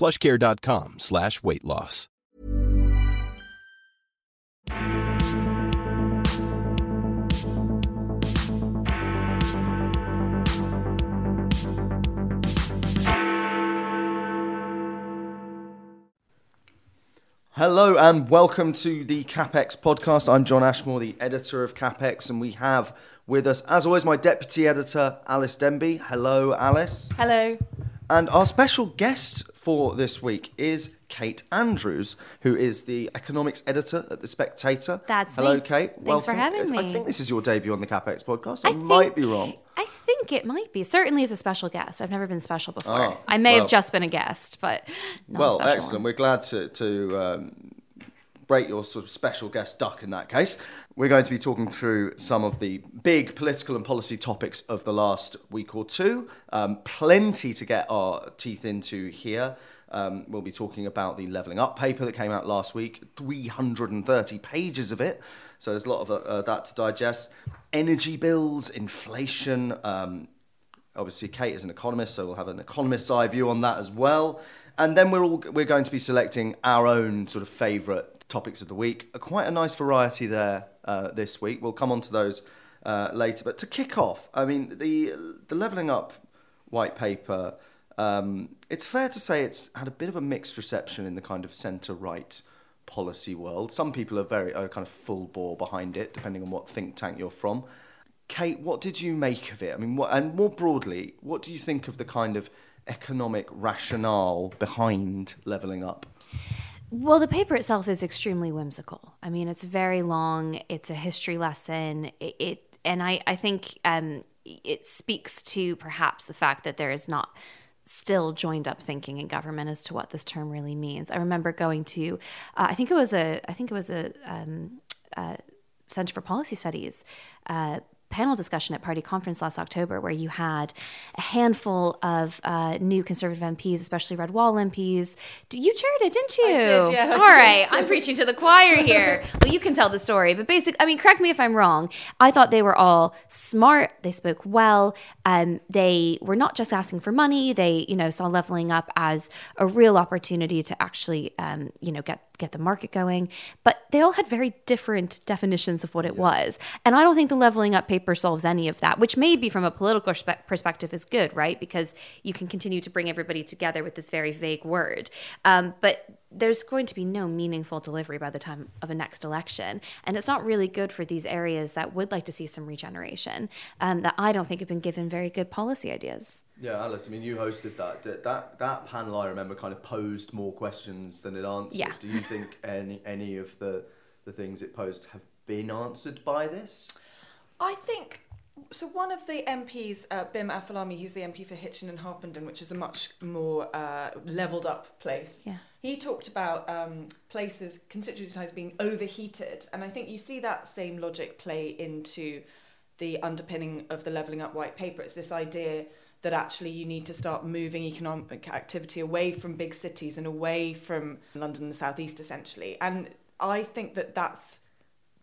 plushcare.com slash weight loss. Hello and welcome to the CapX podcast. I'm John Ashmore, the editor of CapX, and we have with us, as always, my deputy editor, Alys Denby. Hello, Alys. Hello. And our special guest for this week is Kate Andrews, who is the economics editor at The Spectator. That's Hello, me. Kate. Thanks for having me. I think this is your debut on the CapX podcast. I, I might be wrong. I think it might be. Certainly as a special guest. I've never been special before. Oh, I may well. have just been a guest, but Well, excellent. one. We're glad to, to um, your sort of special guest duck in that case. We're going to be talking through some of the big political and policy topics of the last week or two. Um, plenty to get our teeth into here. Um, we'll be talking about the Levelling Up paper that came out last week, 330 pages of it. So there's a lot of uh, uh, that to digest. Energy bills, inflation, um, obviously Kate is an economist, so we'll have an economist's eye view on that as well. And then we're all we're going to be selecting our own sort of favourite topics of the week. Quite a nice variety there uh, this week. We'll come on to those uh, later. But to kick off, I mean the the levelling up white paper. Um, it's fair to say it's had a bit of a mixed reception in the kind of centre right policy world. Some people are very are kind of full bore behind it, depending on what think tank you're from. Kate, what did you make of it? I mean, what, and more broadly, what do you think of the kind of economic rationale behind levelling up? Well, the paper itself is extremely whimsical. I mean, it's very long. It's a history lesson. It, it and I, I think um, it speaks to perhaps the fact that there is not still joined up thinking in government as to what this term really means. I remember going to, uh, I think it was a, I think it was a, um, uh, Center for Policy Studies. Uh, panel discussion at party conference last October where you had a handful of uh, new conservative MPs, especially Red Wall MPs. You chaired it, didn't you? I did, yeah, I All right. I'm preaching to the choir here. well, you can tell the story, but basic. I mean, correct me if I'm wrong. I thought they were all smart. They spoke well. Um, they were not just asking for money. They, you know, saw leveling up as a real opportunity to actually, um, you know, get get the market going. But they all had very different definitions of what it was. And I don't think the leveling up paper solves any of that, which maybe from a political perspe- perspective is good, right? Because you can continue to bring everybody together with this very vague word. Um, but there's going to be no meaningful delivery by the time of a next election. And it's not really good for these areas that would like to see some regeneration, um, that I don't think have been given very good policy ideas. Yeah, Alys. I mean, you hosted that. That that, that panel. I remember kind of posed more questions than it answered. Yeah. Do you think any any of the the things it posed have been answered by this? I think so. One of the MPs, uh, Bim Afolami, who's the MP for Hitchin and Harpenden, which is a much more uh, levelled up place. Yeah. He talked about um, places, constituency size being overheated, and I think you see that same logic play into the underpinning of the levelling up white paper. It's this idea that actually you need to start moving economic activity away from big cities and away from London and the southeast, essentially. And I think that that's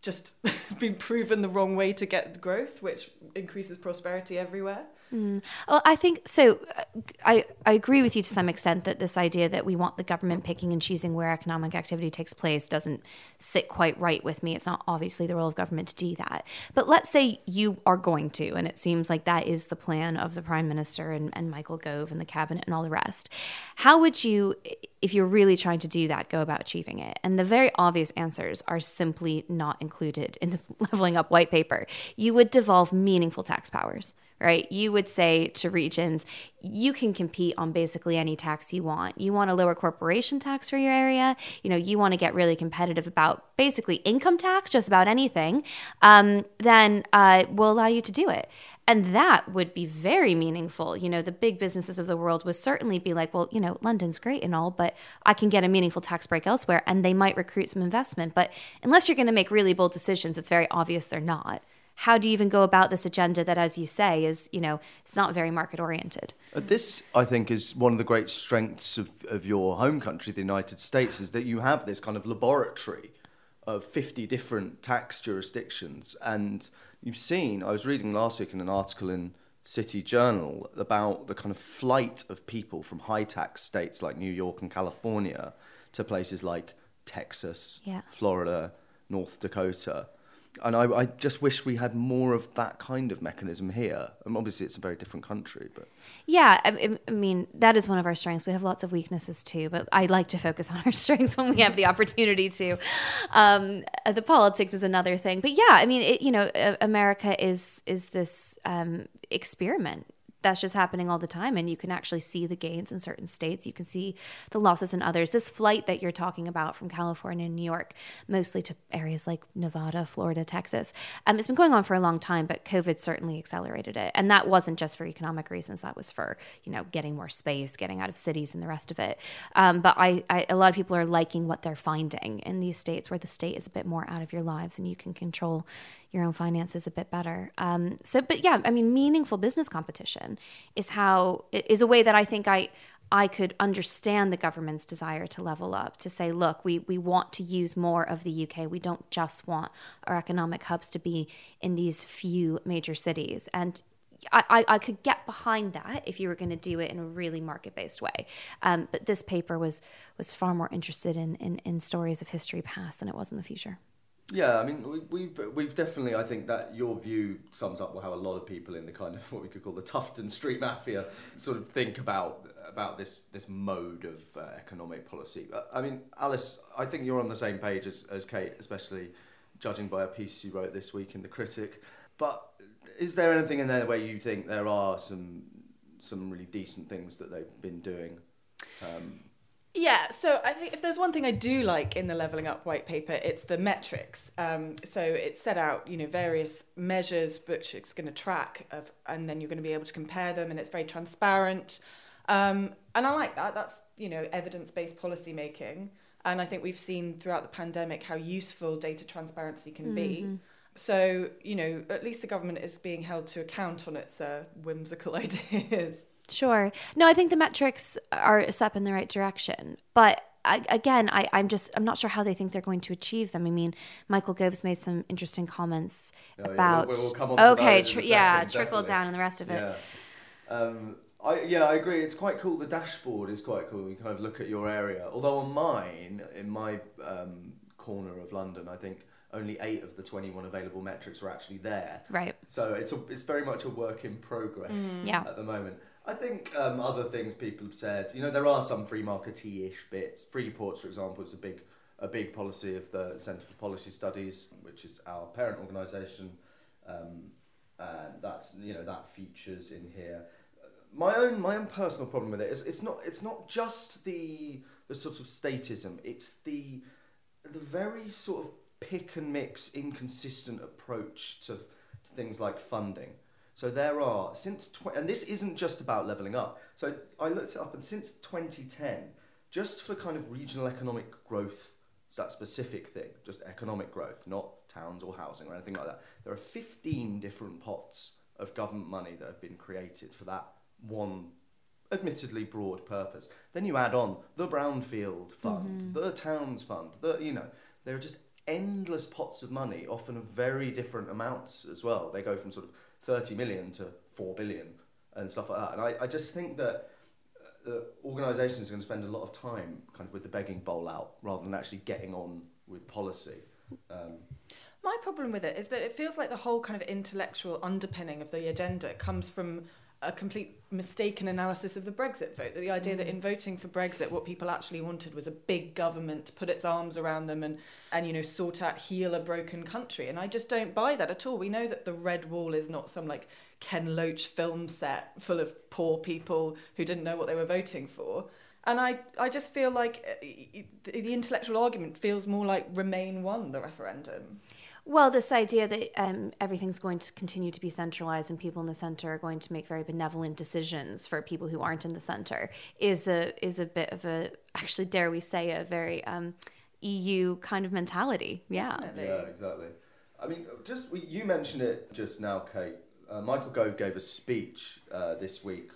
just been proven the wrong way to get growth, which increases prosperity everywhere. Well, I think so. uh, I, I agree with you to some extent that this idea that we want the government picking and choosing where economic activity takes place doesn't sit quite right with me. It's not obviously the role of government to do that. But let's say you are going to, and it seems like that is the plan of the prime minister and, and Michael Gove and the cabinet and all the rest. How would you, if you're really trying to do that, go about achieving it? And the very obvious answers are simply not included in this leveling up white paper. You would devolve meaningful tax powers right? You would say to regions, you can compete on basically any tax you want. You want a lower corporation tax for your area. You know, you want to get really competitive about basically income tax, just about anything. Um, then uh, we'll allow you to do it. And that would be very meaningful. You know, the big businesses of the world would certainly be like, well, you know, London's great and all, but I can get a meaningful tax break elsewhere. And they might recruit some investment. But unless you're going to make really bold decisions, it's very obvious they're not how do you even go about this agenda that as you say is you know it's not very market oriented Uh, This, I think, is one of the great strengths of, of your home country, the United States, is that you have this kind of laboratory of 50 different tax jurisdictions. And you've seen, I was reading last week in an article in City Journal about the kind of flight of people from high tax states like New York and California to places like Texas, Yeah. Florida, North Dakota. And I, I just wish we had more of that kind of mechanism here. And obviously, it's a very different country, but. yeah I, I- mean that is one of our strengths we have lots of weaknesses too but i like to focus on our strengths when we have the opportunity to um, uh, the politics is another thing but yeah i mean it, you know america is is this um, experiment that's just happening all the time and you can actually see the gains in certain states. You can see the losses in others. This flight that you're talking about from california and new york mostly to areas like nevada florida texas um, it's been going on for a long time but covid certainly accelerated it. And that wasn't just for economic reasons. That was for you know getting more space getting out of cities and the rest of it. Um, but I, I a lot of people are liking what they're finding in these states where the state is a bit more out of your lives and you can control your own finances a bit better. Um, so, but yeah, I mean, meaningful business competition is how is a way that I think I I could understand the government's desire to level up to say, look, we we want to use more of the UK. We don't just want our economic hubs to be in these few major cities and. I, I, could get behind that if you were going to do it in a really market based way. Um, but this paper was was far more interested in, in, in stories of history past than it was in the future. Yeah, I mean, we, we've we've definitely. I think that your view sums up how a lot of people in the kind of what we could call the Tufton Street Mafia sort of think about about this this mode of uh, economic policy. Uh, I mean, Alys, I think you're on the same page as, as Kate, especially judging by a piece you wrote this week in the Critic. But is there anything in there where you think there are some some really decent things that they've been doing? Um, Yeah, so I think if there's one thing I do like in the Leveling Up white paper, it's the metrics. Um, so it set out, you know, various measures which it's going to track, of, and then you're going to be able to compare them, and it's very transparent. Um, and I like that. That's you know evidence-based policy making, and I think we've seen throughout the pandemic how useful data transparency can be. So you know, at least the government is being held to account on its uh, whimsical ideas. Sure. No, I think the metrics are a step in the right direction. But I, again, I, I'm just I'm not sure how they think they're going to achieve them. I mean, Michael Gove's made some interesting comments Oh, yeah, about we'll- we'll come on to okay, a yeah, trickle down and the rest of it. Yeah. Um, I, yeah, I agree. It's quite cool. The dashboard is quite cool. You kind of look at your area. Although on mine, in my um, corner of London, I think only eight of the 21 available metrics are actually there. Right. So it's a, it's very much a work in progress Yeah. at the moment. I think um, other things people have said. You know, there are some free marketee-ish bits. Free ports, for example, is a big a big policy of the Centre for Policy Studies, which is our parent organisation. Um, and that's you know that features in here. My own my own personal problem with it is it's not it's not just the the sort of statism. It's the the very sort of pick and mix, inconsistent approach to, to things like funding. So there are since tw- and this isn't just about leveling up. So I looked it up, and since 2010, just for kind of regional economic growth, it's that specific thing, just economic growth, not towns or housing or anything like that. There are 15 different pots of government money that have been created for that one admittedly broad purpose. Then you add on the brownfield fund, mm-hmm. the towns fund, the you know, there are just endless pots of money, often of very different amounts as well. They go from sort of 30 million to 4 billion and stuff like that. And I, I just think that uh, the organisations are going to spend a lot of time kind of with the begging bowl out rather than actually getting on with policy. Um, My problem with it is that it feels like the whole kind of intellectual underpinning of the agenda comes from a complete mistaken analysis of the Brexit vote. That the idea that in voting for Brexit, what people actually wanted was a big government to put its arms around them and, and you know sort out heal a broken country. And I just don't buy that at all. We know that the Red Wall is not some like Ken Loach film set full of poor people who didn't know what they were voting for. And I, I just feel like uh, the intellectual argument feels more like Remain won the referendum. Well, this idea that um, everything's going to continue to be centralized and people in the center are going to make very benevolent decisions for people who aren't in the center is a is a bit of a actually dare we say a very um, EU kind of mentality. Yeah. Yeah, exactly. I mean, just you mentioned it just now, Kate. Uh, Michael Gove gave a speech uh, this week,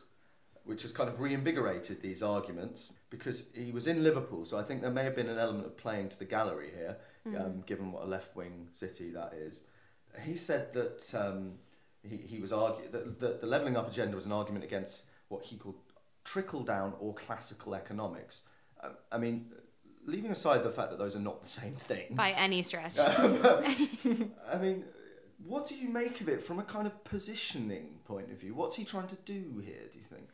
which has kind of reinvigorated these arguments because he was in Liverpool. So I think there may have been an element of playing to the gallery here, um, given what a left-wing city that is. He said that um, he, he was arguing that, that the levelling up agenda was an argument against what he called trickle down or classical economics. Um, I mean, leaving aside the fact that those are not the same thing. By any stretch. I mean, what do you make of it from a kind of positioning point of view? What's he trying to do here, do you think?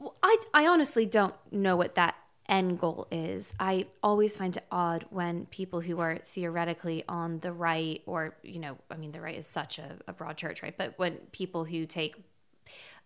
Well, I, I honestly don't know what that end goal is. I always find it odd when people who are theoretically on the right, or, you know, I mean, the right is such a, a broad church, right? But when people who take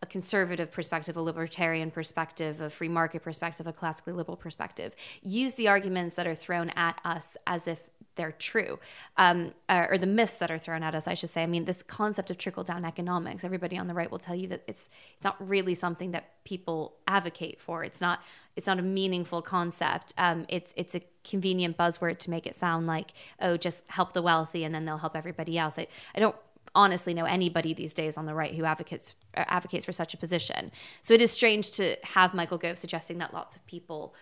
a conservative perspective, a libertarian perspective, a free market perspective, a classically liberal perspective, use the arguments that are thrown at us as if they're true, um, or, or the myths that are thrown at us, I should say. I mean, this concept of trickle down economics. Everybody on the right will tell you that it's it's not really something that people advocate for. It's not it's not a meaningful concept. Um, it's it's a convenient buzzword to make it sound like oh, just help the wealthy and then they'll help everybody else. I, I don't honestly know anybody these days on the right who advocates uh, advocates for such a position. So it is strange to have Michael Gove suggesting that lots of people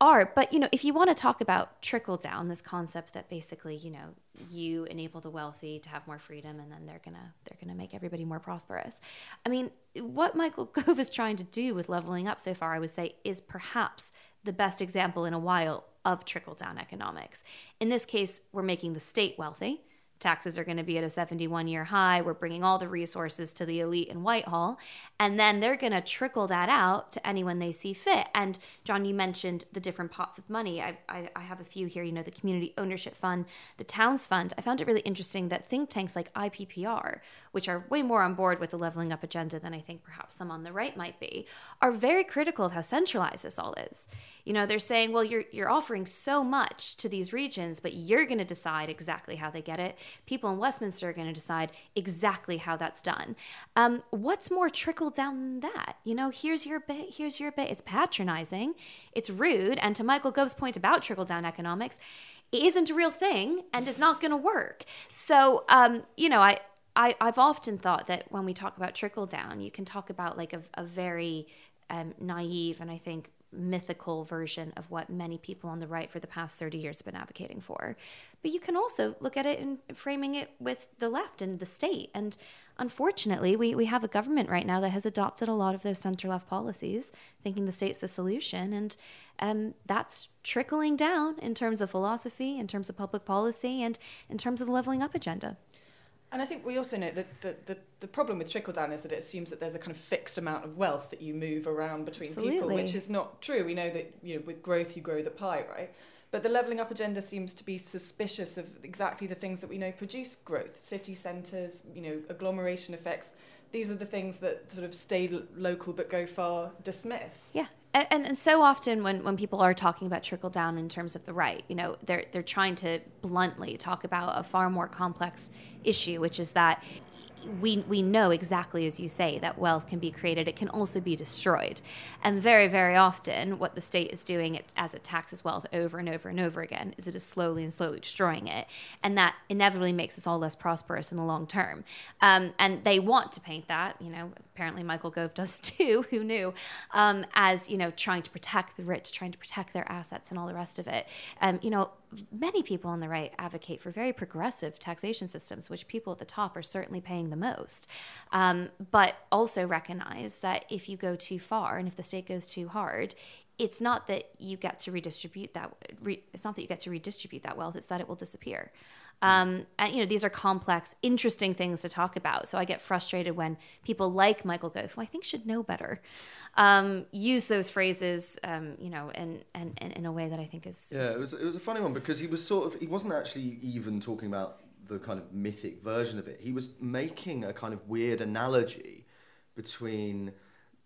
are. But you know, if you want to talk about trickle down, this concept that basically you know you enable the wealthy to have more freedom, and then they're gonna they're gonna make everybody more prosperous. I mean, what Michael Gove is trying to do with leveling up so far, I would say, is perhaps the best example in a while of trickle down economics. In this case, we're making the state wealthy. Taxes are going to be at a 71 year high. We're bringing all the resources to the elite in Whitehall. And then they're going to trickle that out to anyone they see fit. And John, you mentioned the different pots of money. I, I, I have a few here, you know, the Community Ownership Fund, the Towns Fund. I found it really interesting that think tanks like IPPR, which are way more on board with the leveling up agenda than I think perhaps some on the right might be, are very critical of how centralized this all is. You know, they're saying, well, you're, you're offering so much to these regions, but you're going to decide exactly how they get it people in Westminster are going to decide exactly how that's done. Um, what's more trickle down than that? You know, here's your bit, here's your bit. It's patronizing, it's rude, and to Michael Gove's point about trickle down economics, it isn't a real thing and is not going to work. So, um, you know, I. I, I've often thought that when we talk about trickle down, you can talk about like a, a very um, naive and I think mythical version of what many people on the right for the past 30 years have been advocating for. But you can also look at it and framing it with the left and the state. And unfortunately, we, we have a government right now that has adopted a lot of those center left policies, thinking the state's the solution. And um, that's trickling down in terms of philosophy, in terms of public policy, and in terms of the leveling up agenda. And I think we also know that the, the, the problem with trickle down is that it assumes that there's a kind of fixed amount of wealth that you move around between people, which is not true. We know that you know with growth you grow the pie, right? But the levelling up agenda seems to be suspicious of exactly the things that we know produce growth. City centres, you know, agglomeration effects. These are the things that sort of stay l- local but go far dismiss. Yeah. And, and, so often when, when people are talking about trickle down in terms of the right, you know, they're, they're trying to bluntly talk about a far more complex issue, which is that we, we know exactly, as you say, that wealth can be created. It can also be destroyed. And very, very often, what the state is doing as it taxes wealth over and over and over again is it is slowly and slowly destroying it. And that inevitably makes us all less prosperous in the long term. Um, and they want to paint that, you know, apparently Michael Gove does too, who knew, um, as, you know, trying to protect the rich, trying to protect their assets and all the rest of it. Um, you know, many people on the right advocate for very progressive taxation systems, which people at the top are certainly paying the most. Um, but also recognize that if you go too far and if the state goes too hard, it's not that you get to redistribute that. Re, it's not that you get to redistribute that wealth. It's that it will disappear. Um, and you know these are complex, interesting things to talk about. So I get frustrated when people like Michael Gove, who I think should know better, um, use those phrases, um, you know, and and in a way that I think is, yeah. It was it was a funny one because he was sort of he wasn't actually even talking about the kind of mythic version of it. He was making a kind of weird analogy between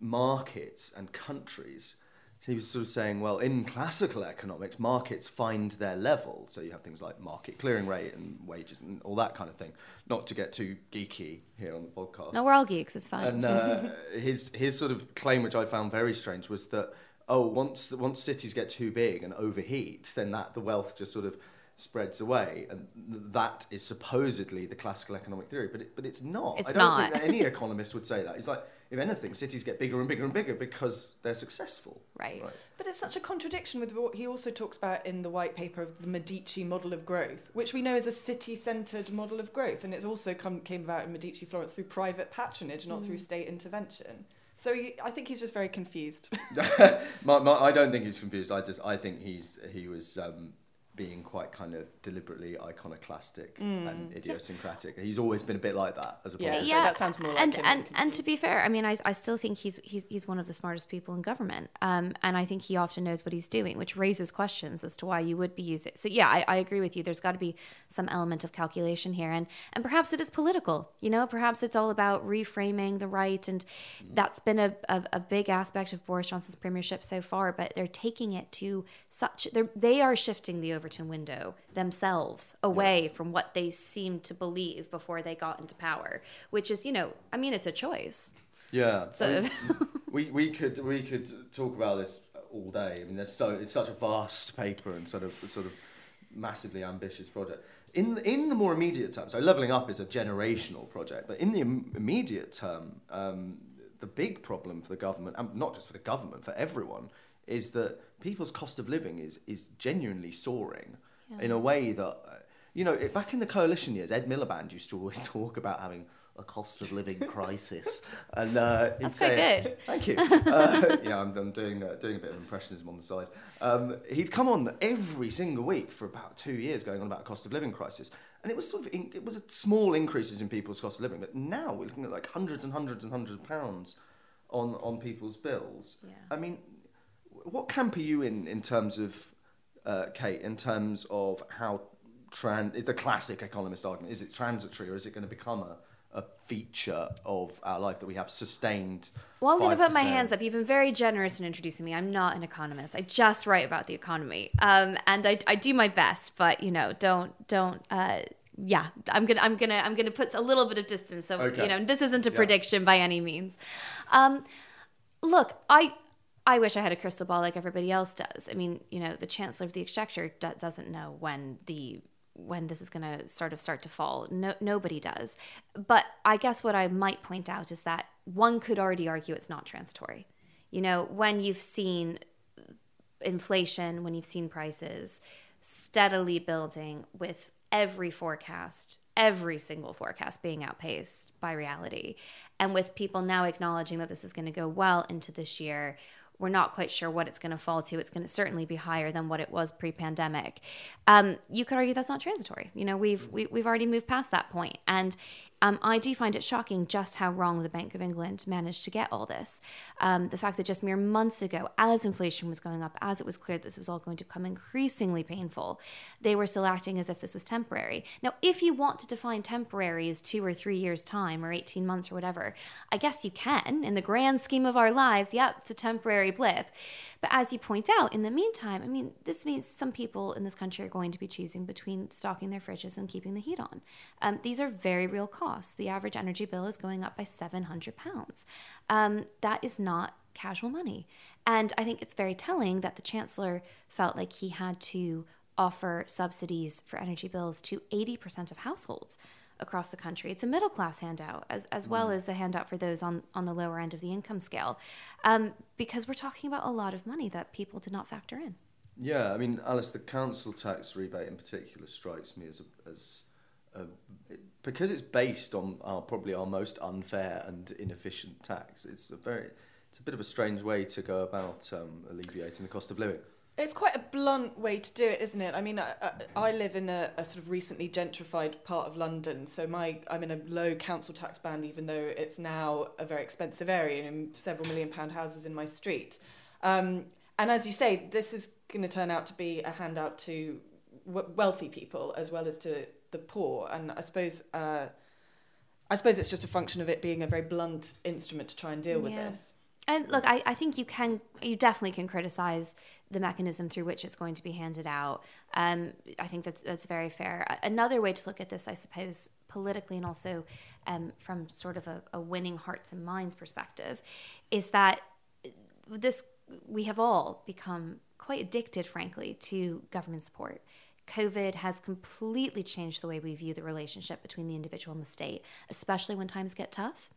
markets and countries so he was sort of saying, well, in classical economics, markets find their level. So you have things like market clearing rate and wages and all that kind of thing. Not to get too geeky here on the podcast. No, we're all geeks. It's fine. And uh, his his sort of claim, which I found very strange, was that oh, once once cities get too big and overheat, then that the wealth just sort of spreads away, and that is supposedly the classical economic theory, but it, but it's not. It's I don't not. think that any economist would say that. He's like, if anything, cities get bigger and bigger and bigger because they're successful. Right. right. But it's such a contradiction with what he also talks about in the white paper of the Medici model of growth, which we know is a city-centered model of growth, and it's also come came about in Medici Florence through private patronage, not mm. through state intervention. So he, I think he's just very confused. my, my, I don't think he's confused. I just I think he's he was um, being quite kind of deliberately iconoclastic mm. and idiosyncratic. He's always been a bit like that as a yeah, yeah, that sounds more like and and and to be fair, I mean, I, I still think he's he's he's one of the smartest people in government, um, and I think he often knows what he's doing, which raises questions as to why you would be using. So yeah, I, I agree with you. There's got to be some element of calculation here, and and perhaps it is political. You know, perhaps it's all about reframing the right, and that's been a, a, a big aspect of Boris Johnson's premiership so far. But they're taking it to such they they are shifting the Overton window themselves away yeah. from what they seemed to believe before they got into power, which is, you know, I mean, it's a choice. Yeah. So we, we could we could talk about this all day. I mean, there's so it's such a vast paper and sort of sort of massively ambitious project. In in the more immediate term, so leveling up is a generational project, but in the Im- immediate term, um, the big problem for the government, and not just for the government, for everyone, is that people's cost of living is is genuinely soaring yeah. in a way that uh, you know it, back in the coalition years ed miliband used to always talk about having a cost of living crisis. And uh, that's quite good. Thank you. Uh, yeah I'm, I'm doing uh, doing a bit of impressionism on the side. Um, he'd come on every single week for about two years going on about a cost of living crisis. And it was sort of in, it was small increases in people's cost of living but now we're looking at like hundreds and hundreds and hundreds of pounds on on people's bills. Yeah. I mean what camp are you in in terms of uh, Kate? In terms of how tran- the classic economist argument is it transitory or is it going to become a a feature of our life that we have sustained. Well, I'm going to put my hands up. You've been very generous in introducing me. I'm not an economist. I just write about the economy, um, and I, I, do my best. But you know, don't don't. Uh, yeah, I'm gonna I'm gonna I'm gonna put a little bit of distance. So okay. you know, this isn't a yeah. prediction by any means. Um, look, I I wish I had a crystal ball like everybody else does. I mean, you know, the Chancellor of the Exchequer doesn't know when the when this is going to sort of start to fall. No, nobody does. But I guess what I might point out is that one could already argue it's not transitory. You know, when you've seen inflation, when you've seen prices steadily building with every forecast, every single forecast being outpaced by reality, and with people now acknowledging that this is going to go well into this year we're not quite sure what it's going to fall to. It's going to certainly be higher than what it was pre-pandemic. Um, you could argue that's not transitory. You know, we've we, have we have already moved past that point, and um, I do find it shocking just how wrong the Bank of England managed to get all this. Um, the fact that just mere months ago, as inflation was going up, as it was clear this was all going to become increasingly painful, they were still acting as if this was temporary. Now, if you want to define temporary as two or three years' time or 18 months or whatever, I guess you can. In the grand scheme of our lives, yep, it's a temporary blip. But as you point out, in the meantime, I mean, this means some people in this country are going to be choosing between stocking their fridges and keeping the heat on. Um, these are very real costs. The average energy bill is going up by 700 pounds. Um, that is not casual money. And I think it's very telling that the Chancellor felt like he had to offer subsidies for energy bills to 80% of households across the country. It's a middle class handout as, as well mm. as a handout for those on, on the lower end of the income scale, um, because we're talking about a lot of money that people did not factor in. Yeah, I mean, Alys, the council tax rebate in particular strikes me as a, as because it's based on our probably our most unfair and inefficient tax. It's a very it's a bit of a strange way to go about um, alleviating the cost of living. It's quite a blunt way to do it, isn't it? I mean, I, I, I live in a, a sort of recently gentrified part of London, so my I'm in a low council tax band, even though it's now a very expensive area and several million pound houses in my street. Um, and as you say, this is going to turn out to be a handout to w- wealthy people as well as to the poor. And I suppose uh, I suppose it's just a function of it being a very blunt instrument to try and deal with Yeah. this. And look, I, I think you can, you definitely can criticize the mechanism through which it's going to be handed out. Um, I think that's that's very fair. Another way to look at this, I suppose, politically and also um, from sort of a, a winning hearts and minds perspective, is that this we have all become quite addicted, frankly, to government support. COVID has completely changed the way we view the relationship between the individual and the state, especially when times get tough.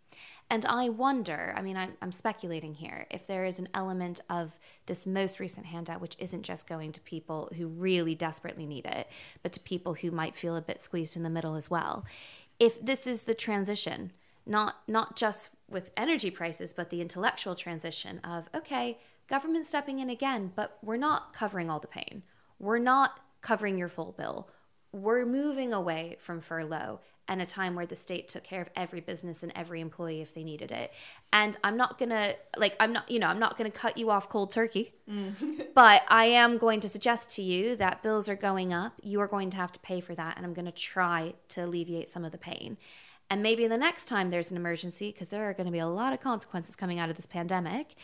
And I wonder, I mean, I'm, I'm speculating here, if there is an element of this most recent handout, which isn't just going to people who really desperately need it, but to people who might feel a bit squeezed in the middle as well. If this is the transition, not not just with energy prices, but the intellectual transition of okay, government stepping in again, but we're not covering all the pain. We're not covering your full bill. We're moving away from furlough and a time where the state took care of every business and every employee if they needed it. And I'm not gonna like I'm not you know I'm not gonna cut you off cold turkey, mm. but I am going to suggest to you that bills are going up. You are going to have to pay for that, and I'm going to try to alleviate some of the pain. And maybe the next time there's an emergency, because there are going to be a lot of consequences coming out of this pandemic,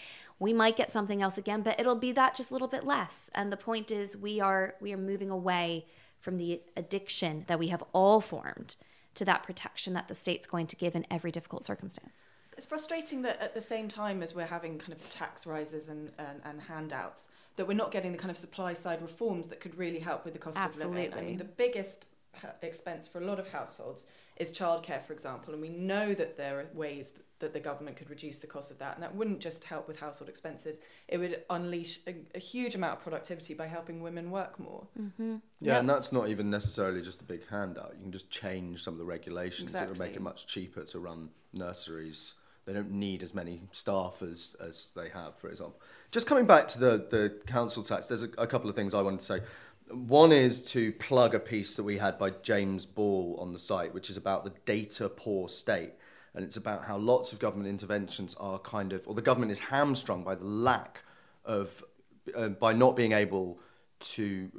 we might get something else again, but it'll be that just a little bit less. And the point is, we are we are moving away from the addiction that we have all formed to that protection that the state's going to give in every difficult circumstance. It's frustrating that at the same time as we're having kind of tax rises and, and, and handouts, that we're not getting the kind of supply side reforms that could really help with the cost of living. I mean, the biggest expense for a lot of households is childcare, for example, and we know that there are ways that, that the government could reduce the cost of that, and that wouldn't just help with household expenses; it would unleash a, a huge amount of productivity by helping women work more. Mm-hmm. Yeah, Yeah. and that's not even necessarily just a big handout. You can just change some of the regulations that would make it much cheaper to run nurseries. They don't need as many staff as, as they have, for example. Just coming back to the, the council tax, there's a, a couple of things I wanted to say. One is to plug a piece that we had by James Ball on the site, which is about the data poor state. And it's about how lots of government interventions are kind of, or the government is hamstrung by the lack of, uh, by not being able to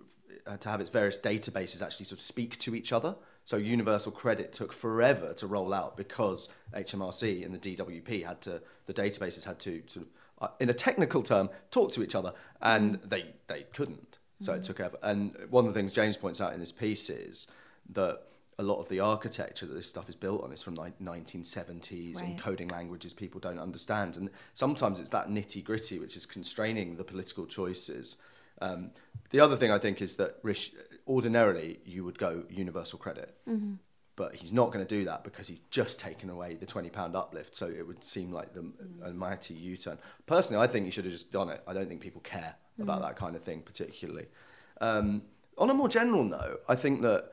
uh, to have its various databases actually sort of speak to each other. So universal credit took forever to roll out because HMRC and the DWP had to the databases had to sort of uh, in a technical term talk to each other and they they couldn't. So it took ever. And one of the things James points out in this piece is that a lot of the architecture that this stuff is built on is from like 1970s and Right. coding languages people don't understand. And sometimes it's that nitty gritty which is constraining the political choices. Um, the other thing I think is that Rish, ordinarily you would go universal credit, but he's not going to do that because he's just taken away the twenty pound uplift. So it would seem like the, a mighty U turn. Personally, I think he should have just done it. I don't think people care about that kind of thing particularly. Um, on a more general note, I think that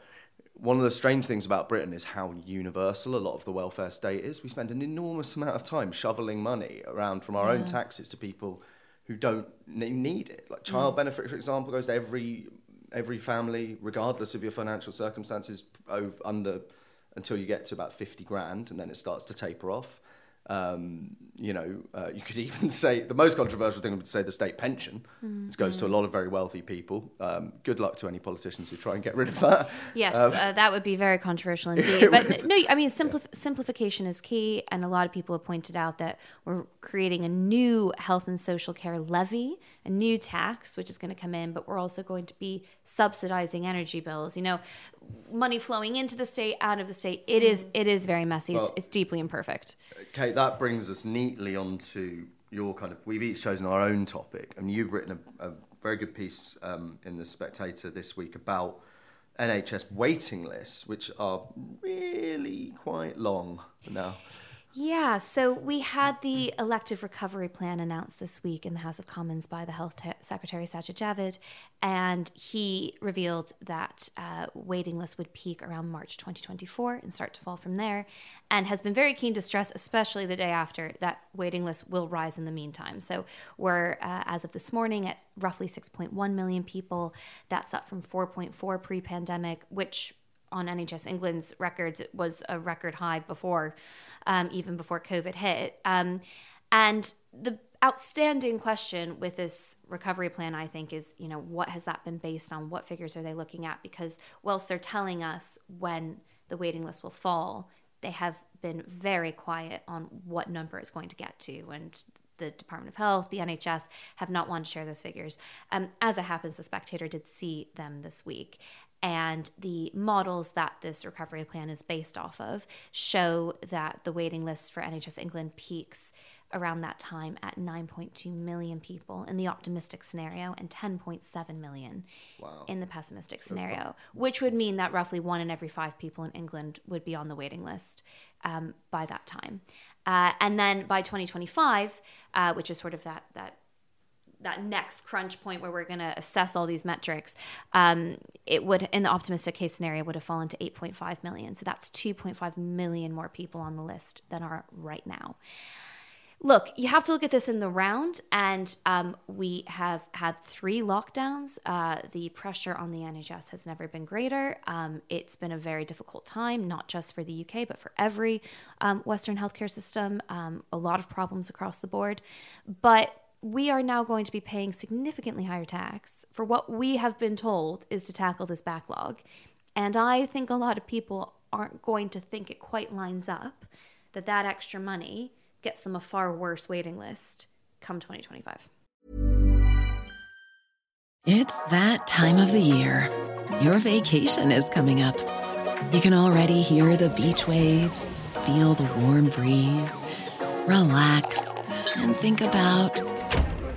one of the strange things about Britain is how universal a lot of the welfare state is. We spend an enormous amount of time shoveling money around from our own taxes to people who don't need it. Like child benefit, for example, goes to every every family, regardless of your financial circumstances, over, under until you get to about fifty grand, and then it starts to taper off. Um, you know, uh, you could even say the most controversial thing would be say the state pension, which goes to a lot of very wealthy people. Um, good luck to any politicians who try and get rid of that. Yes, Um, uh, that would be very controversial indeed. But no, I mean, simplif- simplification is key, and a lot of people have pointed out that we're creating a new health and social care levy, a new tax, which is going to come in, but we're also going to be subsidizing energy bills. You know, money flowing into the state, out of the state. It is, it is very messy. It's, Well- it's deeply imperfect. Kate, that brings us neatly onto your kind of. We've each chosen our own topic, and you've written a, a very good piece um, in the Spectator this week about NHS waiting lists, which are really quite long now. Yeah, so we had the elective recovery plan announced this week in the House of Commons by the Health Secretary Sajid Javid, and he revealed that uh, waiting lists would peak around March 2024 and start to fall from there, and has been very keen to stress, especially the day after, that waiting lists will rise in the meantime. So we're, uh, as of this morning, at roughly 6.1 million people. That's up from 4.4 pre-pandemic, which on NHS England's records, it was a record high before, um, even before COVID hit. Um, and the outstanding question with this recovery plan, I think, is you know what has that been based on? What figures are they looking at? Because whilst they're telling us when the waiting list will fall, they have been very quiet on what number it's going to get to, and the Department of Health, the NHS have not wanted to share those figures. Um, as it happens, the Spectator did see them this week, and the models that this recovery plan is based off of show that the waiting list for NHS England peaks around that time at 9.2 million people in the optimistic scenario and 10.7 million wow. in the pessimistic scenario, which would mean that roughly one in every five people in England would be on the waiting list um, by that time. Uh, and then by 2025, uh, which is sort of that that that next crunch point where we're going to assess all these metrics, um, it would, in the optimistic case scenario, would have fallen to 8.5 million. So that's 2.5 million more people on the list than are right now. Look, you have to look at this in the round, and um, we have had three lockdowns. Uh, the pressure on the NHS has never been greater. Um, it's been a very difficult time, not just for the UK, but for every um, Western healthcare system. Um, a lot of problems across the board. But we are now going to be paying significantly higher tax for what we have been told is to tackle this backlog. And I think a lot of people aren't going to think it quite lines up that that extra money gets them a far worse waiting list come 2025. It's that time of the year. Your vacation is coming up. You can already hear the beach waves, feel the warm breeze, relax, and think about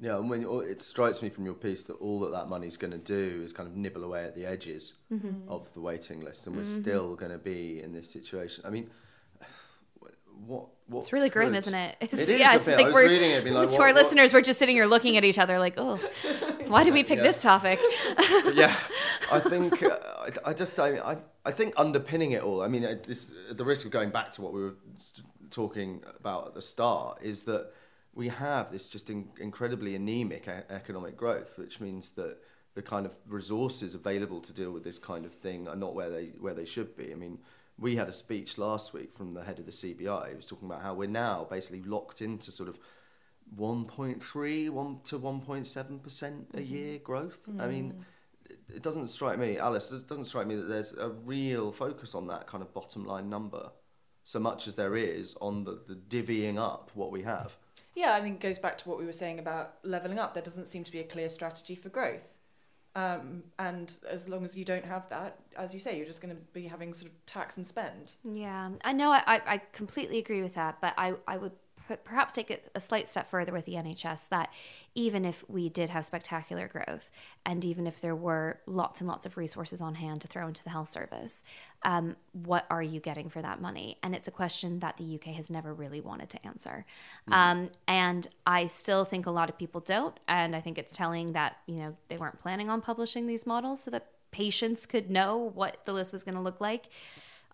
Yeah, and when it strikes me from your piece that all that that money's going to do is kind of nibble away at the edges mm-hmm. of the waiting list, and we're mm-hmm. still going to be in this situation. I mean, what? what it's really grim, isn't it? It's, it is yeah, it's like we're it, like, to what, our what? listeners, we're just sitting here looking at each other like, oh, why did we pick yeah. this topic? yeah, I think uh, I, I, just I, I, I think underpinning it all. I mean, this, at the risk of going back to what we were talking about at the start, is that we have this just in, incredibly anemic a- economic growth, which means that the kind of resources available to deal with this kind of thing are not where they where they should be. I mean, we had a speech last week from the head of the CBI. He was talking about how we're now basically locked into sort of 1.3 1 to 1.7 percent a mm-hmm. year growth. Mm. I mean, mm. it doesn't strike me, Alys. It doesn't strike me that there's a real focus on that kind of bottom line number, so much as there is on the, the divvying up what we have. Yeah, I mean, it goes back to what we were saying about levelling up. There doesn't seem to be a clear strategy for growth. Um, and as long as you don't have that, as you say, you're just going to be having sort of tax and spend. Yeah, I know. I, I completely agree with that, but I, I would perhaps take it a slight step further with the NHS that even if we did have spectacular growth and even if there were lots and lots of resources on hand to throw into the health service, um, what are you getting for that money? And it's a question that the UK has never really wanted to answer. Mm. Um, and I still think a lot of people don't. And I think it's telling that, you know, they weren't planning on publishing these models so that patients could know what the list was going to look like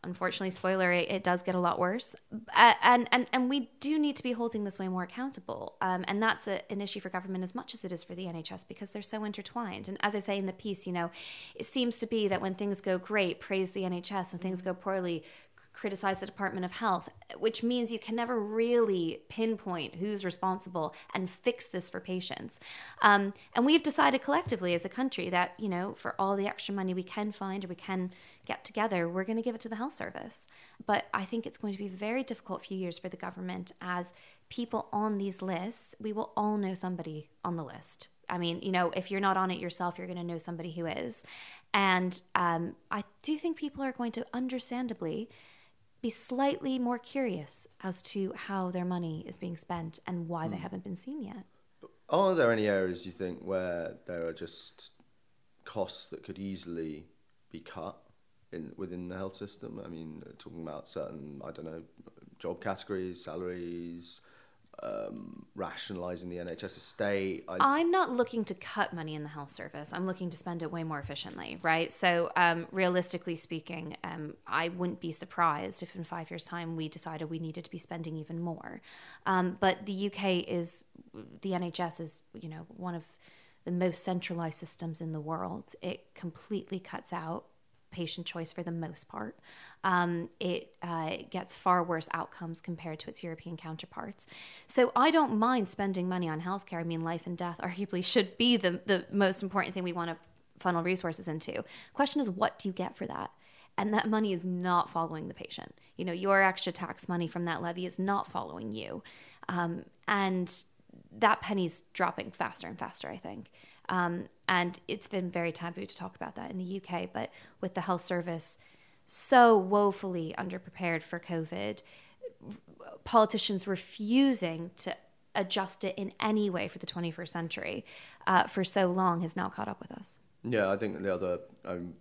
unfortunately spoiler it, it, does get a lot worse. And and and we do need to be holding this way more accountable. Um, and that's a, an issue for government as much as it is for the nhs because they're so intertwined. And as i say in the piece you know it seems to be that when things go great praise the nhs when things go poorly criticize the Department of Health, which means you can never really pinpoint who's responsible and fix this for patients. Um, and we've decided collectively as a country that, you know, for all the extra money we can find or we can get together, we're going to give it to the health service. But I think it's going to be a very difficult few years for the government as people on these lists, we will all know somebody on the list. I mean, you know, if you're not on it yourself, you're going to know somebody who is. And um, I do think people are going to understandably be slightly more curious as to how their money is being spent and why mm. they hmm. haven't been seen yet. Are there any areas you think where there are just costs that could easily be cut in within the health system? I mean, talking about certain, I don't know, job categories, salaries, um, rationalising the NHS estate. I, am not looking to cut money in the health service. I'm looking to spend it way more efficiently, right? So, um, realistically speaking, um, I wouldn't be surprised if in five years' time we decided we needed to be spending even more. Um, but the UK is, the NHS is, you know, one of the most centralised systems in the world. It completely cuts out patient choice for the most part. Um, it uh, gets far worse outcomes compared to its European counterparts. So I don't mind spending money on healthcare. I mean, life and death arguably should be the, the most important thing we want to funnel resources into. Question is, what do you get for that? and that money is not following the patient. You know, your extra tax money from that levy is not following you. Um, and that penny's dropping faster and faster, I think. Um, and it's been very taboo to talk about that in the UK. But with the health service so woefully underprepared for COVID, politicians refusing to adjust it in any way for the 21st century uh, for so long has now caught up with us. Yeah, I think the other. Um,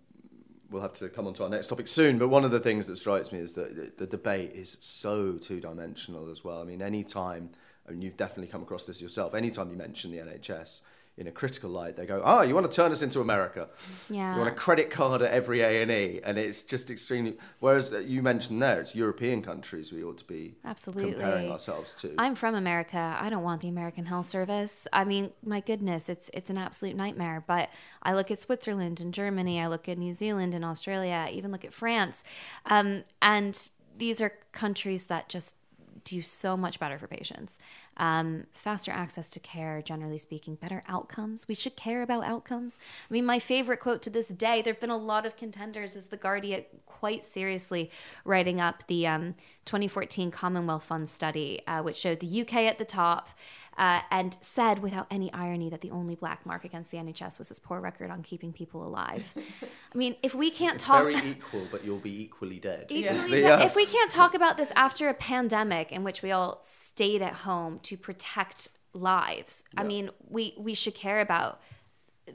we'll have to come on to our next topic soon, but one of the things that strikes me is that the debate is so two dimensional as well. I mean, any time, I mean, you've definitely come across this yourself, anytime you mention the NHS, in a critical light. They go, "Ah, oh, you want to turn us into America? Yeah. You want a credit card at every A and E, and it's just extremely." Whereas uh, you mentioned there, it's European countries we ought to be absolutely comparing ourselves to. I'm from America. I don't want the American health service. I mean, my goodness, it's it's an absolute nightmare. But I look at Switzerland and Germany. I look at New Zealand and Australia. I even look at France, um, and these are countries that just do so much better for patients. Um, faster access to care, generally speaking, better outcomes. We should care about outcomes. I mean, my favorite quote to this day, there have been a lot of contenders, is The Guardian quite seriously writing up the um, 2014 Commonwealth Fund study, uh, which showed the UK at the top uh, and said without any irony that the only black mark against the NHS was his poor record on keeping people alive. I mean, if we can't it's talk, very equal, but you'll be equally dead. Equally yeah. If we can't talk about this after a pandemic in which we all stayed at home to protect lives, yeah. I mean, we we should care about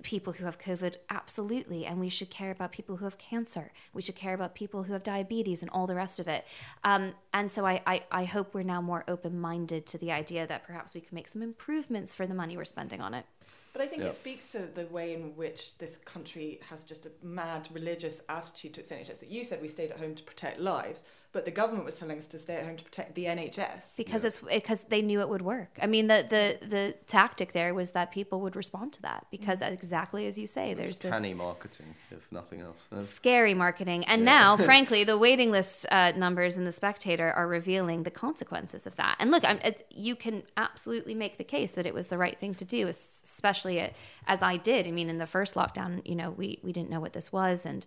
people who have COVID, absolutely. And we should care about people who have cancer. We should care about people who have diabetes and all the rest of it. Um, and so I, I, I hope we're now more open minded to the idea that perhaps we can make some improvements for the money we're spending on it. But I think yeah. it speaks to the way in which this country has just a mad religious attitude to its NHS. That you said we stayed at home to protect lives, but the government was telling us to stay at home to protect the NHS because yeah. it's because they knew it would work. I mean, the the the tactic there was that people would respond to that because mm-hmm. exactly as you say, there's this canny marketing, if nothing else. Scary marketing, and yeah. now, frankly, the waiting list uh, numbers in the Spectator are revealing the consequences of that. And look, it, you can absolutely make the case that it was the right thing to do, especially as I did. I mean, in the first lockdown, you know, we we didn't know what this was, and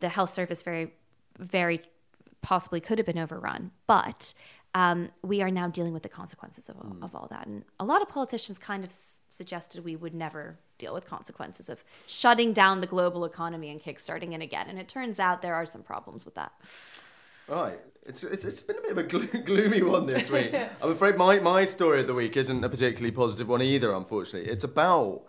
the health service very very possibly could have been overrun. But um, we are now dealing with the consequences of, mm. of all that. And a lot of politicians kind of s- suggested we would never deal with consequences of shutting down the global economy and kickstarting it again. And it turns out there are some problems with that. Right. It's, it's, it's been a bit of a glo- gloomy one this week. I'm afraid my, my story of the week isn't a particularly positive one either, unfortunately. It's about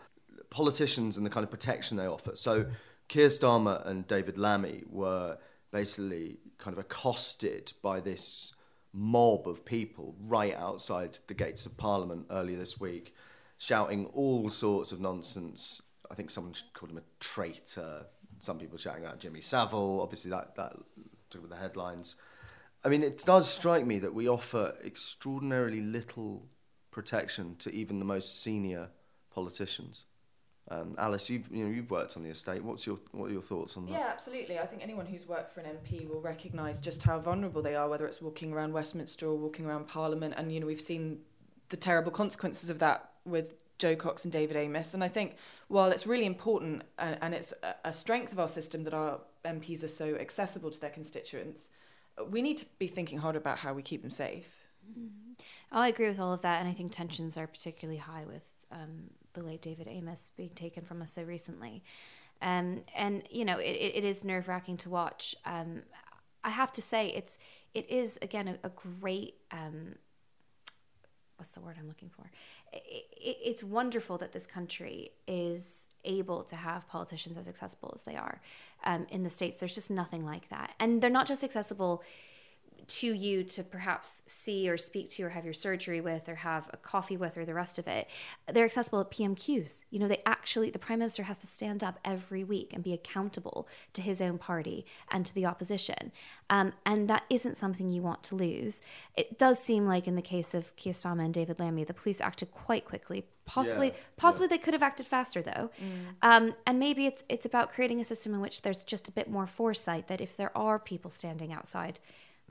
politicians and the kind of protection they offer. So, Keir Starmer and David Lammy were basically kind of accosted by this mob of people right outside the gates of Parliament earlier this week, shouting all sorts of nonsense. I think someone called him a traitor. Some people shouting out Jimmy Savile. Obviously, that that took with the headlines. I mean, it does strike me that we offer extraordinarily little protection to even the most senior politicians. Um, Alys, you've you know you've worked on the estate. What's your what are your thoughts on that? Yeah, absolutely. I think anyone who's worked for an MP will recognise just how vulnerable they are, whether it's walking around Westminster or walking around Parliament. And you know, we've seen the terrible consequences of that with Jo Cox and David Amess. And I think while it's really important and, and it's a, a strength of our system that our MPs are so accessible to their constituents, we need to be thinking hard about how we keep them safe. Oh, I agree with all of that, and I think tensions are particularly high with um, the late David Amess being taken from us so recently. Um, and you know, it, it is nerve wracking to watch. Um, I have to say, it's it is again a, a great. Um, what's the word I'm looking for? It, it, it's wonderful that this country is able to have politicians as accessible as they are. Um, in the states, there's just nothing like that, and they're not just accessible to you to perhaps see or speak to or have your surgery with or have a coffee with or the rest of it they're accessible at pmqs you know they actually the prime minister has to stand up every week and be accountable to his own party and to the opposition. Um, and that isn't something you want to lose. It does seem like in the case of Keir Starmer and David Lammy the police acted quite quickly. Possibly Yeah, possibly they could have acted faster though. Um, and maybe it's it's about creating a system in which there's just a bit more foresight that if there are people standing outside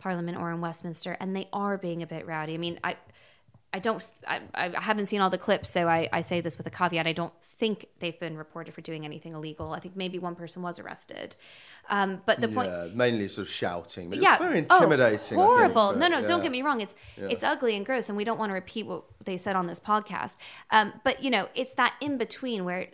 Parliament or in Westminster, and they are being a bit rowdy. I mean, I. I don't. I, I haven't seen all the clips, so I, I say this with a caveat. I don't think they've been reported for doing anything illegal. I think maybe one person was arrested, um, but the point. mainly sort of shouting, but yeah, it's very oh, intimidating. Think, horrible. for- no, no, don't get me wrong. It's it's ugly and gross, and we don't want to repeat what they said on this podcast. Um, but you know, it's that in between where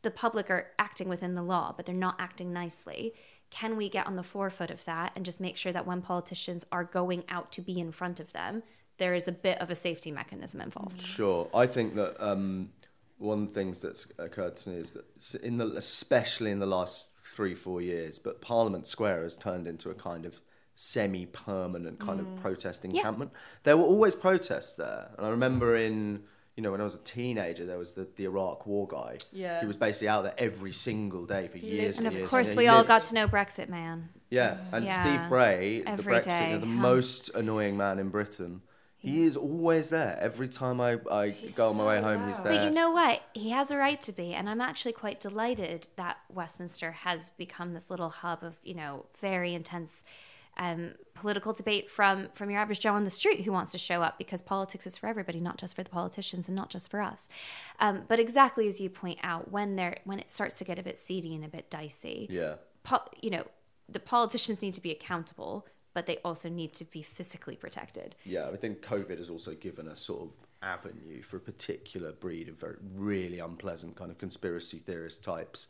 the public are acting within the law, but they're not acting nicely. Can we get on the forefoot of that and just make sure that when politicians are going out to be in front of them, there is a bit of a safety mechanism involved? Sure. I think that um, one of the things that's occurred to me is that in the, especially in the last three, four years, but Parliament Square has turned into a kind of semi-permanent kind of protest encampment. There were always protests there, and I remember in you know when I was a teenager, there was the, the Iraq War guy. Yeah. He was basically out there every single day for years And years. and of years. course, he we all lived- got to know Brexit Man. Yeah, and Yeah. Steve Bray, the Brexit, day, you know, the huh? most annoying man in Britain. He is always there. Every time I, I go on my way so home, he's there. But you know what? He has a right to be, and I'm actually quite delighted that Westminster has become this little hub of, you know, very intense um, political debate from from your average Joe on the street who wants to show up because politics is for everybody, not just for the politicians and not just for us. Um, but exactly as you point out, when they're when it starts to get a bit seedy and a bit dicey, Yeah. po- you know, the politicians need to be accountable, but they also need to be physically protected. Yeah, I think COVID has also given a sort of avenue for a particular breed of very really unpleasant kind of conspiracy theorist types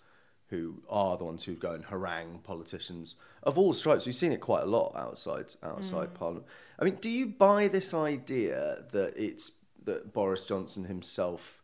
who are the ones who go and harangue politicians of all stripes. We've seen it quite a lot outside outside mm. Parliament. I mean, do you buy this idea that it's that Boris Johnson himself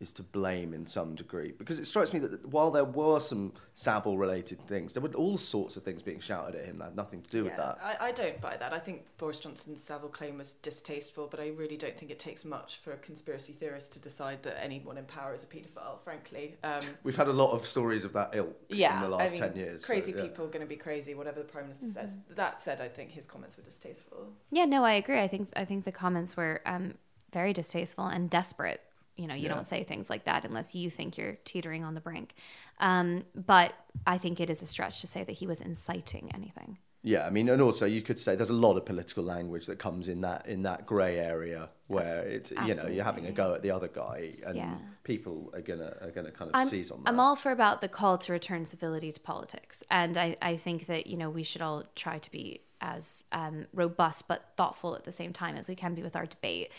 is to blame in some degree? Because it strikes me that while there were some Savile related things, there were all sorts of things being shouted at him that had nothing to do with that. I, I don't buy that. I think Boris Johnson's Savile claim was distasteful, but I really don't think it takes much for a conspiracy theorist to decide that anyone in power is a paedophile, frankly. Um, We've had a lot of stories of that ilk yeah, in the last I mean, 10 years. so, Crazy yeah. people are going to be crazy, whatever the Prime Minister says. That said, I think his comments were distasteful. Yeah, no, I agree. I think I think the comments were um, very distasteful and desperate. You know, you Yeah. don't say things like that unless you think you're teetering on the brink. Um, but I think it is a stretch to say that he was inciting anything. Yeah, I mean, and also you could say there's a lot of political language that comes in that in that grey area where it, you know, you're having a go at the other guy, and Yeah. people are gonna are gonna kind of I'm, seize on that. I'm all for about the call to return civility to politics, and I, I think that you know we should all try to be as um, robust but thoughtful at the same time as we can be with our debate.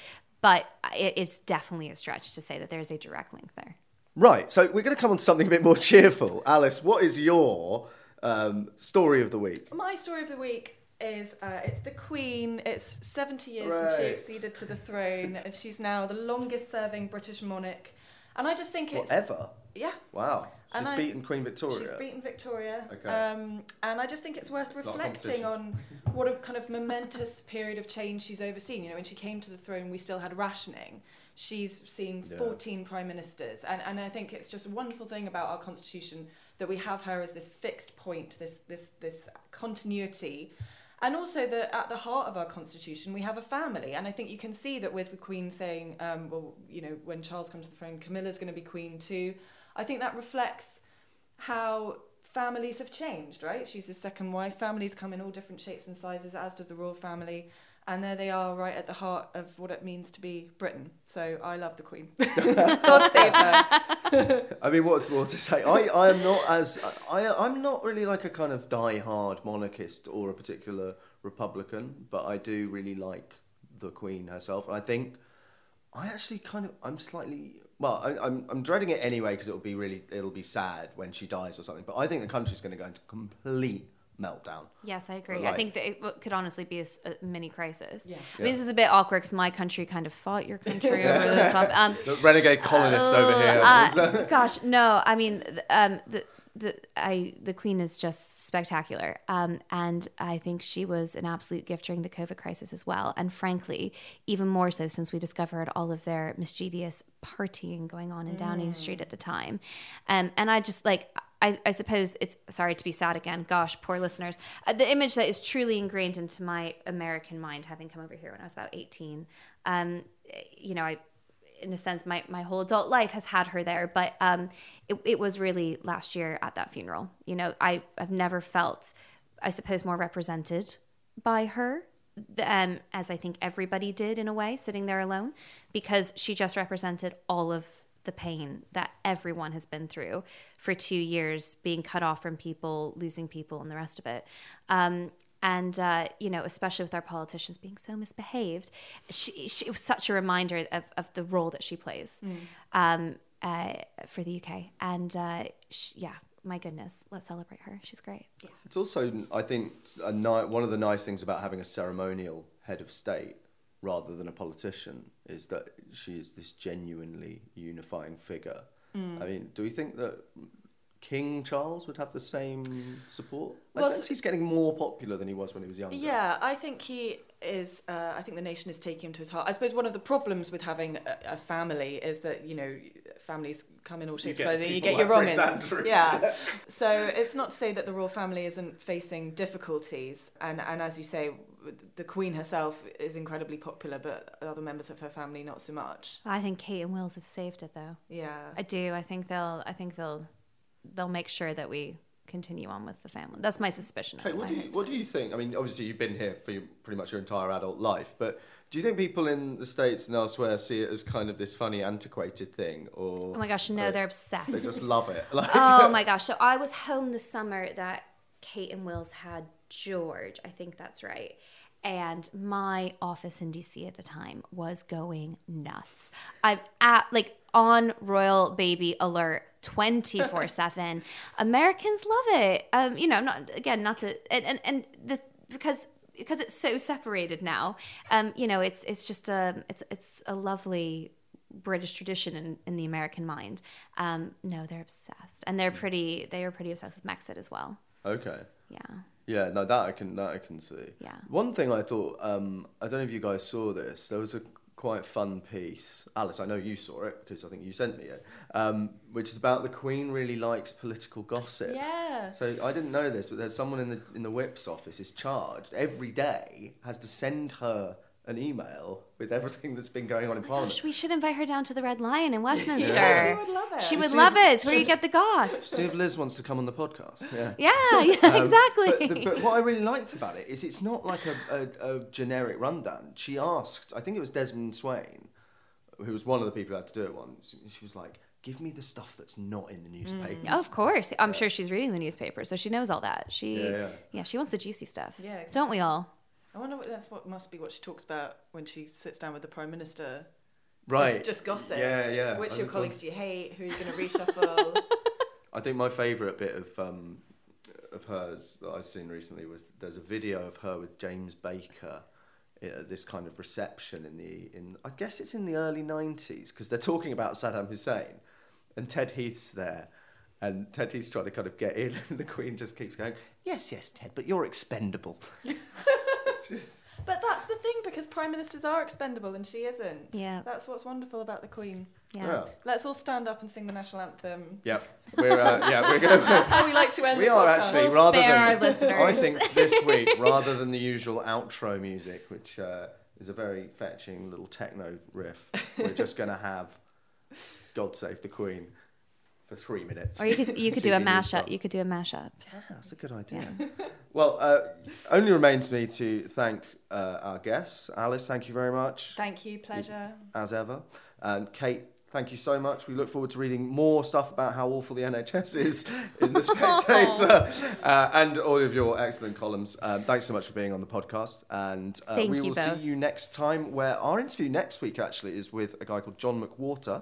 But it, it's definitely a stretch to say that there's a direct link there. Right, so we're going to come on to something a bit more cheerful. Alys, what is your um, story of the week? My story of the week is uh, it's the Queen. It's 70 years since she acceded to the throne, and she's now the longest-serving British monarch. And I just think it's Whatever. Yeah. Wow. And She's I- beaten Queen Victoria. She's beaten Victoria. Okay. Um, and I just think it's worth It's reflecting on what a kind of momentous period of change she's overseen. You know, when she came to the throne, we still had rationing. She's seen Yeah. 14 prime ministers. And, and I think it's just a wonderful thing about our constitution that we have her as this fixed point, this, this, this continuity. And also that at the heart of our constitution, we have a family. And I think you can see that with the Queen saying, um, well, you know, when Charles comes to the throne, Camilla's going to be Queen too. I think that reflects how families have changed, right? She's his second wife. Families come in all different shapes and sizes, as does the royal family. And there they are, right at the heart of what it means to be Britain. So I love the Queen. God save her. I mean, what's more to say? I, I am not as I I'm not really like a kind of die-hard monarchist or a particular Republican, but I do really like the Queen herself, and I think I actually kind of I'm slightly well I, I'm I'm dreading it anyway because it'll be really it'll be sad when she dies or something. But I think the country's going to go into complete meltdown. Yes, I agree. Like- I think that it could honestly be a mini crisis. Yeah. I mean, this is a bit awkward because my country kind of fought your country over this. Um, The renegade colonist over here. uh, gosh, no. I mean, um, the the I the Queen is just spectacular, um, and I think she was an absolute gift during the COVID crisis as well. And frankly, even more so since we discovered all of their mischievous partying going on in Downing Street at the time. Um, and I just like. I, I suppose it's sorry to be sad again. Gosh, poor listeners. Uh, the image that is truly ingrained into my American mind, having come over here when I was about eighteen. Um, you know, I in a sense, my, my whole adult life has had her there. But um, it, it was really last year at that funeral. You know, I, I've never felt, I suppose, more represented by her um, as I think everybody did in a way, sitting there alone, because she just represented all of the pain that everyone has been through for two years, being cut off from people, losing people, and the rest of it. Um, and uh, you know, especially with our politicians being so misbehaved, she, she it was such a reminder of, of the role that she plays um, uh, for the UK. And uh, sh yeah, my goodness, let's celebrate her. She's great. It's also, I think, a ni- one of the nice things about having a ceremonial head of state rather than a politician is that she is this genuinely unifying figure. I mean, do we think that King Charles would have the same support? I Well, sense he's getting more popular than he was when he was younger. Yeah, I think he is. Uh, I think the nation is taking him to his heart. I suppose one of the problems with having a, a family is that you know families come in all shapes get sizes. You get your like wrong ends. Yeah. so it's not to say that the royal family isn't facing difficulties, and and as you say, the Queen herself is incredibly popular, but other members of her family not so much. I think Kate and Wills have saved it though. Yeah. I do. I think they'll. I think they'll. They'll make sure that we continue on with the family. That's my suspicion. Okay, what do you what do you think? I mean, obviously you've been here for your, pretty much your entire adult life, but do you think people in the states and elsewhere see it as kind of this funny, antiquated thing, or Oh my gosh, no, they- they're obsessed. They just love it. Like, oh my gosh. So I was home the summer that Kate and Wills had George. I think that's right. And my office in DC at the time was going nuts. I'm at like on royal baby alert 24 7. Americans love it. Um, you know, not again, not to, and, and, and this, because because it's so separated now um you know it's it's just a it's it's a lovely British tradition in, in the American mind. Um, no, they're obsessed, and they're pretty. They are pretty obsessed with Megxit as well. okay. Yeah, Yeah, no, that I can that I can see. Yeah. One thing I thought, um, I don't know if you guys saw this. There was a quite a fun piece. Alys, I know you saw it because I think you sent me it. Um, which is about the Queen really likes political gossip. Yeah. So I didn't know this, but there's someone in the in the Whip's office is charged every day has to send her an email with everything that's been going on in Parliament. Gosh, we should invite her down to the Red Lion in Westminster. Yeah, she would love it. She would see love if- it. It's where you get the goss. See if Liz wants to come on the podcast. Yeah. Yeah, yeah, Um, exactly. But, the, but what I really liked about it is it's not like a, a, a generic rundown. She asked, I think it was Desmond Swayne, who was one of the people who had to do it once. She was like, "Give me the stuff that's not in the newspapers." of course, I'm sure she's reading the newspaper, so she knows all that. She, Yeah, yeah. she wants the juicy stuff. Yeah, exactly. don't we all? I wonder what that's what must be what she talks about when she sits down with the prime minister. Right. Just, just gossip. Yeah, yeah. Which I of your colleagues do you hate? Who are you going to reshuffle? I think my favourite bit of um, of of hers that I've seen recently was there's a video of her with James Baker at this kind of reception in the in I guess it's in the early 90s because they're talking about Saddam Hussein and Ted Heath's there and Ted Heath's trying to kind of get in and the Queen just keeps going yes yes Ted but you're expendable Just- But that's the thing because prime ministers are expendable and she isn't. Yeah. That's what's wonderful about the Queen. Yeah. yeah Let's all stand up and sing the national anthem. Yep. We're uh, yeah we're going That's how we like to end We the are podcast. actually We'll rather spare than our listeners. I think this week rather than the usual outro music, which uh, is a very fetching little techno riff, we're just going to have "God Save the Queen" for three minutes. Or you could you could do a mashup. You could do a mashup. Yeah, that's a good idea. well, uh, only remains me to thank uh, our guests. Alys, thank you very much Thank you, pleasure. as ever, and Kate. Thank you so much. We look forward to reading more stuff about how awful the NHS is in The Spectator uh, and all of your excellent columns. Um, thanks so much for being on the podcast. And uh, Thank we you will see you next time, where our interview next week actually is with a guy called John McWhorter,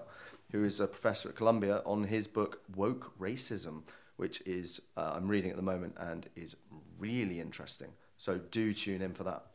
who is a professor at Columbia, on his book Woke Racism, which is uh, I'm reading at the moment and is really interesting. So do tune in for that.